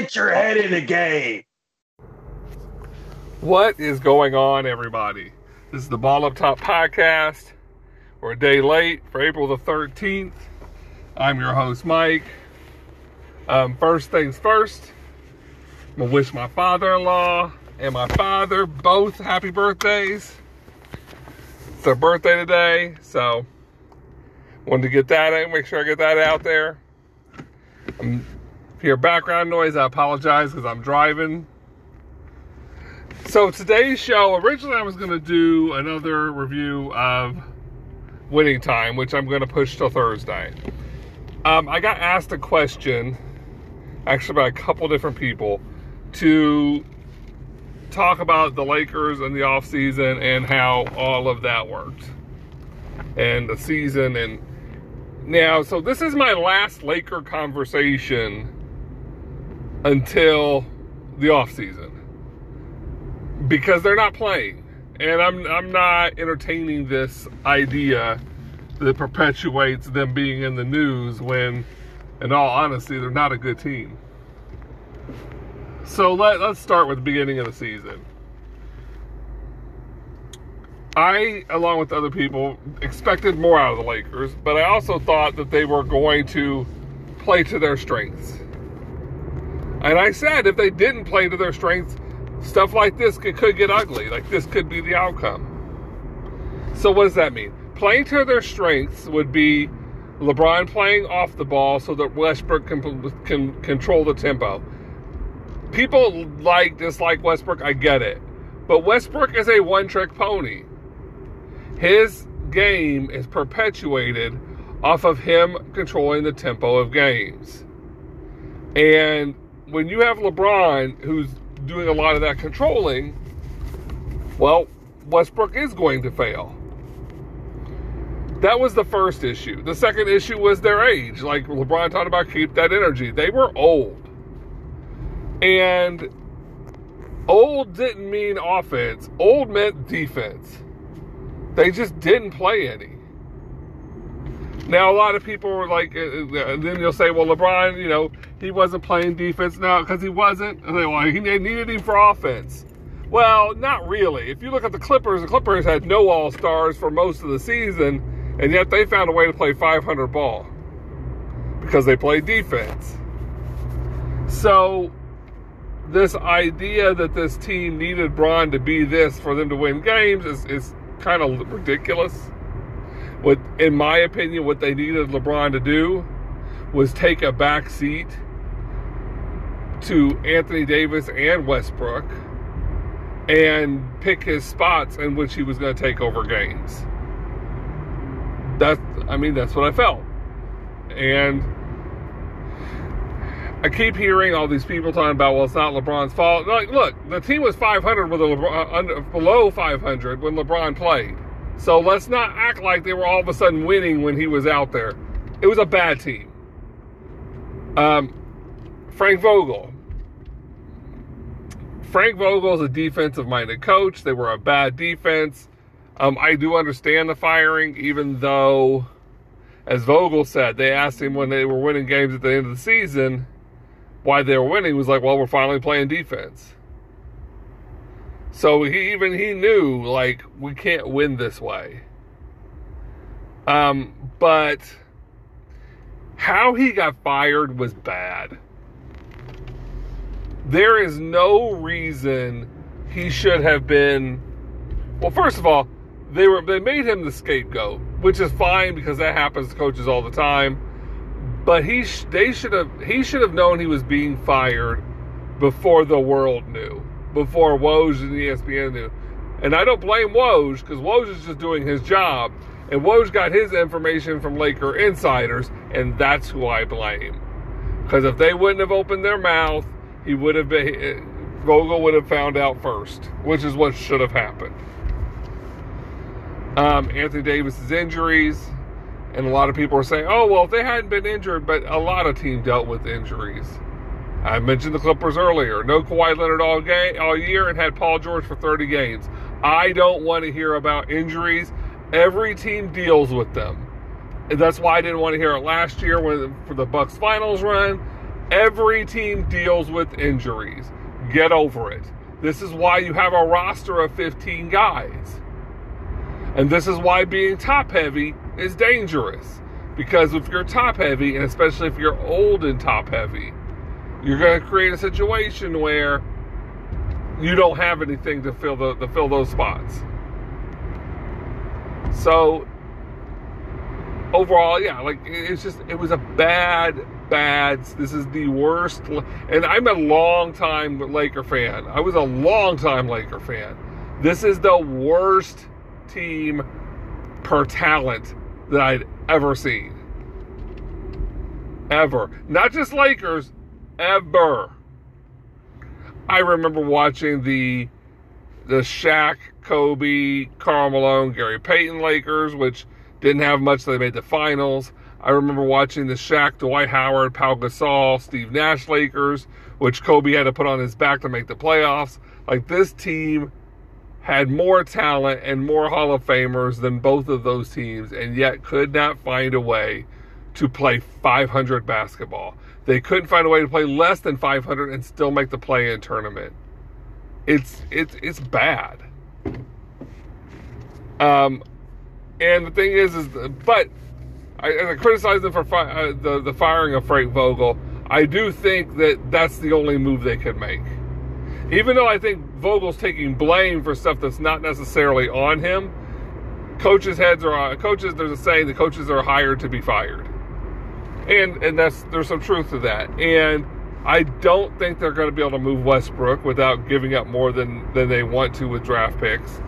get your head in the game. What is going on, everybody? This is the Ball Up Top podcast. We're a day late for April the 13th. I'm your host, Mike. Um, first things first, I'm gonna wish my father in law and my father both happy birthdays. It's their birthday today, so wanted to get that out, make sure I get that out there. Um, if you hear background noise, I apologize because I'm driving so today's show, originally I was going to do another review of Winning Time, which I'm going to push till Thursday. Um, I got asked a question, actually by a couple different people, to talk about the Lakers and the offseason and how all of that worked. And the season and now, so this is my last Laker conversation until the offseason because they're not playing. And I'm I'm not entertaining this idea that perpetuates them being in the news when in all honesty they're not a good team. So let, let's start with the beginning of the season. I, along with other people, expected more out of the Lakers, but I also thought that they were going to play to their strengths. And I said if they didn't play to their strengths, stuff like this could, could get ugly. Like this could be the outcome. So what does that mean? Playing to their strengths would be LeBron playing off the ball so that Westbrook can can control the tempo. People like dislike Westbrook, I get it. But Westbrook is a one-trick pony. His game is perpetuated off of him controlling the tempo of games. And when you have LeBron who's doing a lot of that controlling, well, Westbrook is going to fail. That was the first issue. The second issue was their age. Like LeBron talked about, keep that energy. They were old. And old didn't mean offense, old meant defense. They just didn't play any. Now, a lot of people were like, uh, uh then you'll say, well, LeBron, you know, he wasn't playing defense. now because he wasn't. And they, Well, he needed him for offense. Well, not really. If you look at the Clippers, the Clippers had no All Stars for most of the season, and yet they found a way to play 500 ball because they played defense. So, this idea that this team needed Bron to be this for them to win games is, is kind of ridiculous. What, in my opinion, what they needed LeBron to do was take a back seat to Anthony Davis and Westbrook and pick his spots in which he was going to take over games. That's, I mean, that's what I felt. And I keep hearing all these people talking about, well, it's not LeBron's fault. Like, look, the team was 500 with a LeBron, uh, below 500 when LeBron played. So let's not act like they were all of a sudden winning when he was out there. It was a bad team. Um, Frank Vogel. Frank Vogel is a defensive minded coach. They were a bad defense. Um, I do understand the firing, even though, as Vogel said, they asked him when they were winning games at the end of the season why they were winning. He was like, well, we're finally playing defense. So he even he knew like we can't win this way. Um, but how he got fired was bad. There is no reason he should have been well, first of all, they were they made him the scapegoat, which is fine because that happens to coaches all the time. But he they should have he should have known he was being fired before the world knew before Woj and ESPN knew. And I don't blame Woj because Woj is just doing his job. And Woj got his information from Laker insiders, and that's who I blame. Because if they wouldn't have opened their mouth, he would have been, Vogel would have found out first, which is what should have happened. Um, Anthony Davis's injuries, and a lot of people are saying, oh, well, if they hadn't been injured, but a lot of teams dealt with injuries. I mentioned the Clippers earlier. No Kawhi Leonard all game all year and had Paul George for 30 games. I don't want to hear about injuries. Every team deals with them. And that's why I didn't want to hear it last year when for the Bucks finals run. Every team deals with injuries. Get over it. This is why you have a roster of 15 guys. And this is why being top heavy is dangerous. Because if you're top heavy, and especially if you're old and top heavy, you're going to create a situation where you don't have anything to fill the to fill those spots. So overall, yeah, like it's just it was a bad, bad. This is the worst, and I'm a long time Laker fan. I was a long time Laker fan. This is the worst team per talent that I'd ever seen. Ever. Not just Lakers, ever. I remember watching the the Shaq, Kobe, Karl Malone, Gary Payton Lakers, which didn't have much. They made the finals. I remember watching the Shaq, Dwight Howard, Pau Gasol, Steve Nash Lakers, which Kobe had to put on his back to make the playoffs. Like this team had more talent and more Hall of Famers than both of those teams, and yet could not find a way to play 500 basketball. They couldn't find a way to play less than 500 and still make the play-in tournament. It's it's it's bad. Um, and the thing is, is but I, I criticize them for fi- uh, the the firing of Frank Vogel. I do think that that's the only move they could make. Even though I think Vogel's taking blame for stuff that's not necessarily on him, coaches' heads are on coaches. There's a saying: the coaches are hired to be fired and and that's there's some truth to that. And I don't think they're going to be able to move Westbrook without giving up more than than they want to with draft picks,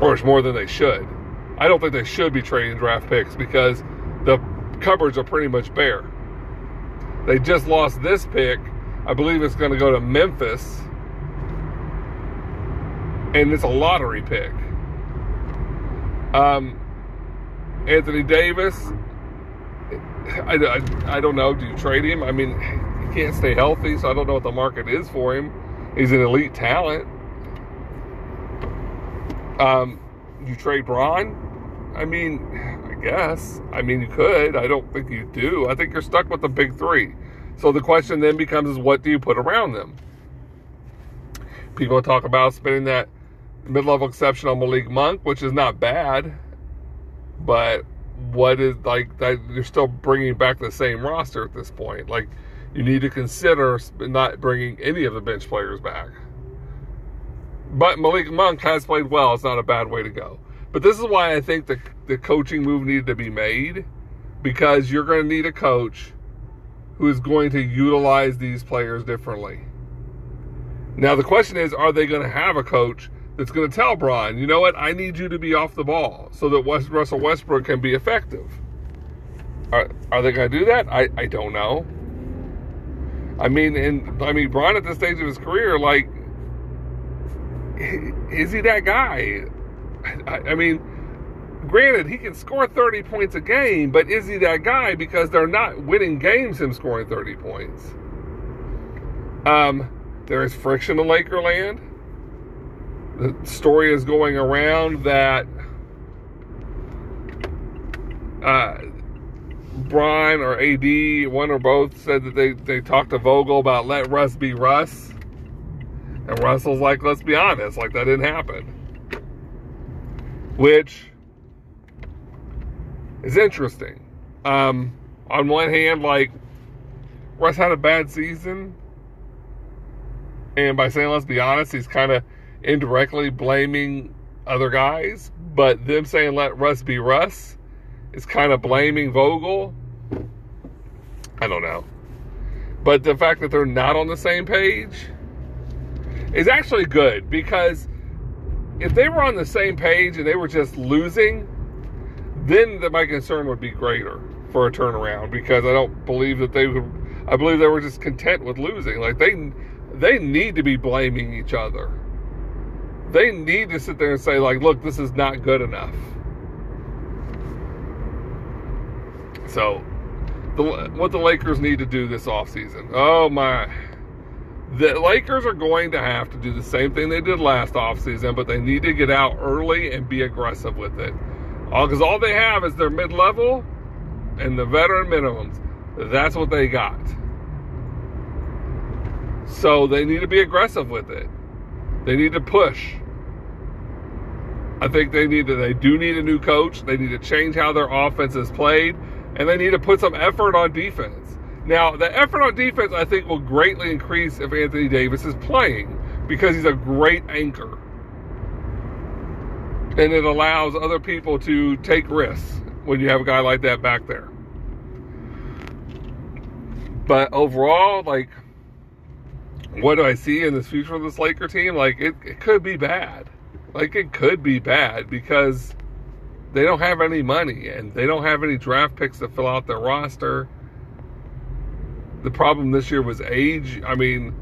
or it's more than they should. I don't think they should be trading draft picks because the cupboards are pretty much bare. They just lost this pick. I believe it's going to go to Memphis, and it's a lottery pick. Um, Anthony Davis, I, I, I, don't know. Do you trade him? I mean, he can't stay healthy, so I don't know what the market is for him. He's an elite talent. Um, you trade Bron? I mean, I guess. I mean, you could. I don't think you do. I think you're stuck with the big three. So the question then becomes: is what do you put around them? People talk about spending that mid-level exception on Malik Monk, which is not bad, but what is like that you're still bringing back the same roster at this point. Like you need to consider not bringing any of the bench players back. But Malik Monk has played well. It's not a bad way to go. But this is why I think the the coaching move needed to be made because you're going to need a coach who is going to utilize these players differently. Now the question is, are they going to have a coach that's going to tell Bron, you know what, I need you to be off the ball so that West, Russell Westbrook can be effective. Are, are they going to do that? I, I don't know. I mean, and I mean, Bron at this stage of his career, like, is he that guy? I, I mean, granted, he can score 30 points a game, but is he that guy? Because they're not winning games him scoring 30 points. Um, there is friction in Lakerland the story is going around that uh, Bron or AD, one or both, said that they, they talked to Vogel about let Russ be Russ. And Russell's like, let's be honest, like that didn't happen. Which is interesting. Um, on one hand, like, Russ had a bad season. And by saying let's be honest, he's kind of indirectly blaming other guys, but them saying let Russ be Russ is kind of blaming Vogel. I don't know. But the fact that they're not on the same page is actually good because if they were on the same page and they were just losing, then the, my concern would be greater for a turnaround because I don't believe that they would. I believe they were just content with losing. Like they, they need to be blaming each other they need to sit there and say, like, look, this is not good enough. So, the, what the Lakers need to do this offseason. Oh, my. The Lakers are going to have to do the same thing they did last offseason, but they need to get out early and be aggressive with it. Uh, because all, all they have is their mid level and the veteran minimums. That's what they got. So they need to be aggressive with it. They need to push. I think they need to, they do need a new coach. They need to change how their offense is played, and they need to put some effort on defense. Now, the effort on defense I think will greatly increase if Anthony Davis is playing because he's a great anchor. And it allows other people to take risks when you have a guy like that back there. But overall, like, what do I see in this future of this Laker team? Like, it, it could be bad. Like, it could be bad because they don't have any money and they don't have any draft picks to fill out their roster. The problem this year was age. I mean,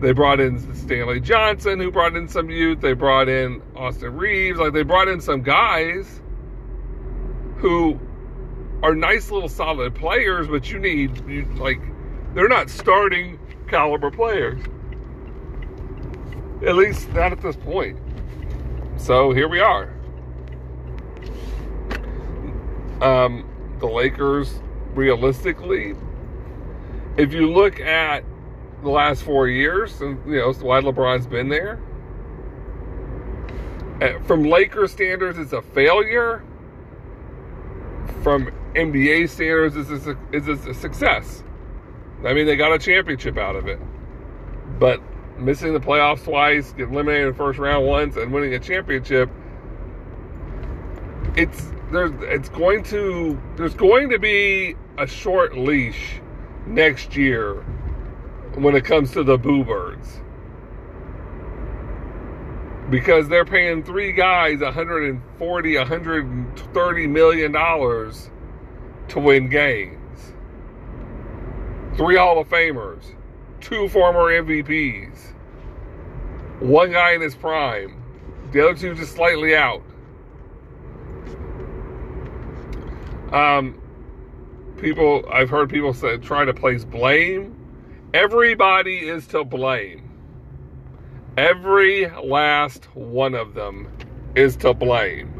they brought in Stanley Johnson, who brought in some youth. They brought in Austin Reaves. Like, they brought in some guys who are nice little solid players, but you need, you, like, they're not starting caliber players. At least not at this point. So here we are. Um, the Lakers, realistically, if you look at the last four years, and you know why LeBron's been there. Uh, from Lakers standards, it's a failure. From NBA standards, it's a, it's a success. I mean, they got a championship out of it, but missing the playoffs twice, getting eliminated in the first round once, and winning a championship, it's there's it's going to there's going to be a short leash next year when it comes to the Boo Birds. Because they're paying three guys 140, 130 million dollars to win games. Three Hall of Famers, two former MVPs, one guy in his prime, the other two just slightly out. Um, people, I've heard people say try to place blame. Everybody is to blame. Every last one of them is to blame.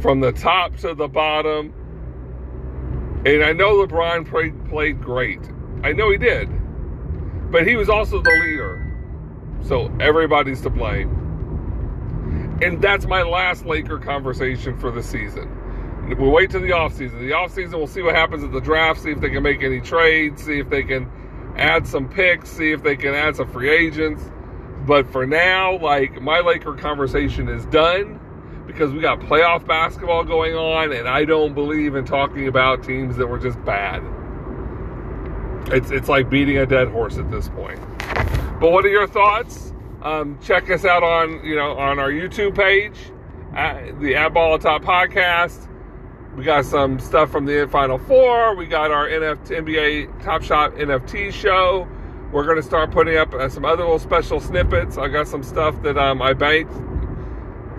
From the top to the bottom. And I know LeBron played, played great. I know he did. But he was also the leader. So everybody's to blame. And that's my last Laker conversation for the season. We'll wait till the offseason. The offseason, we'll see what happens at the draft, see if they can make any trades, see if they can add some picks, see if they can add some free agents. But for now, like, my Laker conversation is done because we got playoff basketball going on, and I don't believe in talking about teams that were just bad. It's, it's like beating a dead horse at this point. But what are your thoughts? Um, check us out on you know on our YouTube page, at the At Ball Top Podcast. We got some stuff from the Final Four. We got our NFT, NBA Top Shot NFT show. We're going to start putting up uh, some other little special snippets. I got some stuff that um, I banked.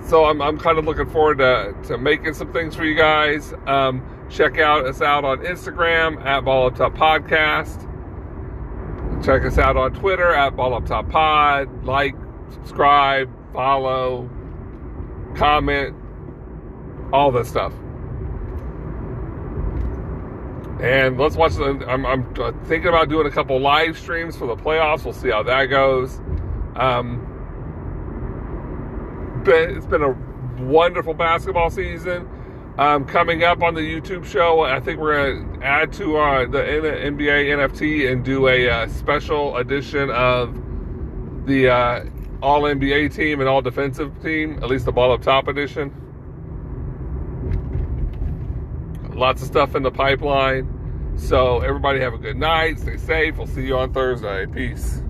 So I'm, I'm kind of looking forward to, to making some things for you guys. Um, check out us out on Instagram at Ball Up Top Podcast. Check us out on Twitter at Ball Up Top Pod. Like, subscribe, follow, comment, all this stuff. And let's watch the. I'm, I'm thinking about doing a couple live streams for the playoffs. We'll see how that goes. Um, but it's been a wonderful basketball season. Um, coming up on the YouTube show, I think we're to add to uh, the NBA NFT and do a uh, special edition of the uh, All NBA team and All Defensive team, at least the Ball Up Top edition. Lots of stuff in the pipeline. So, everybody have a good night. Stay safe. We'll see you on Thursday. Peace.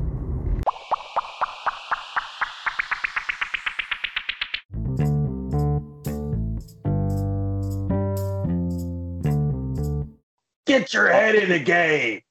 Get your head in the game.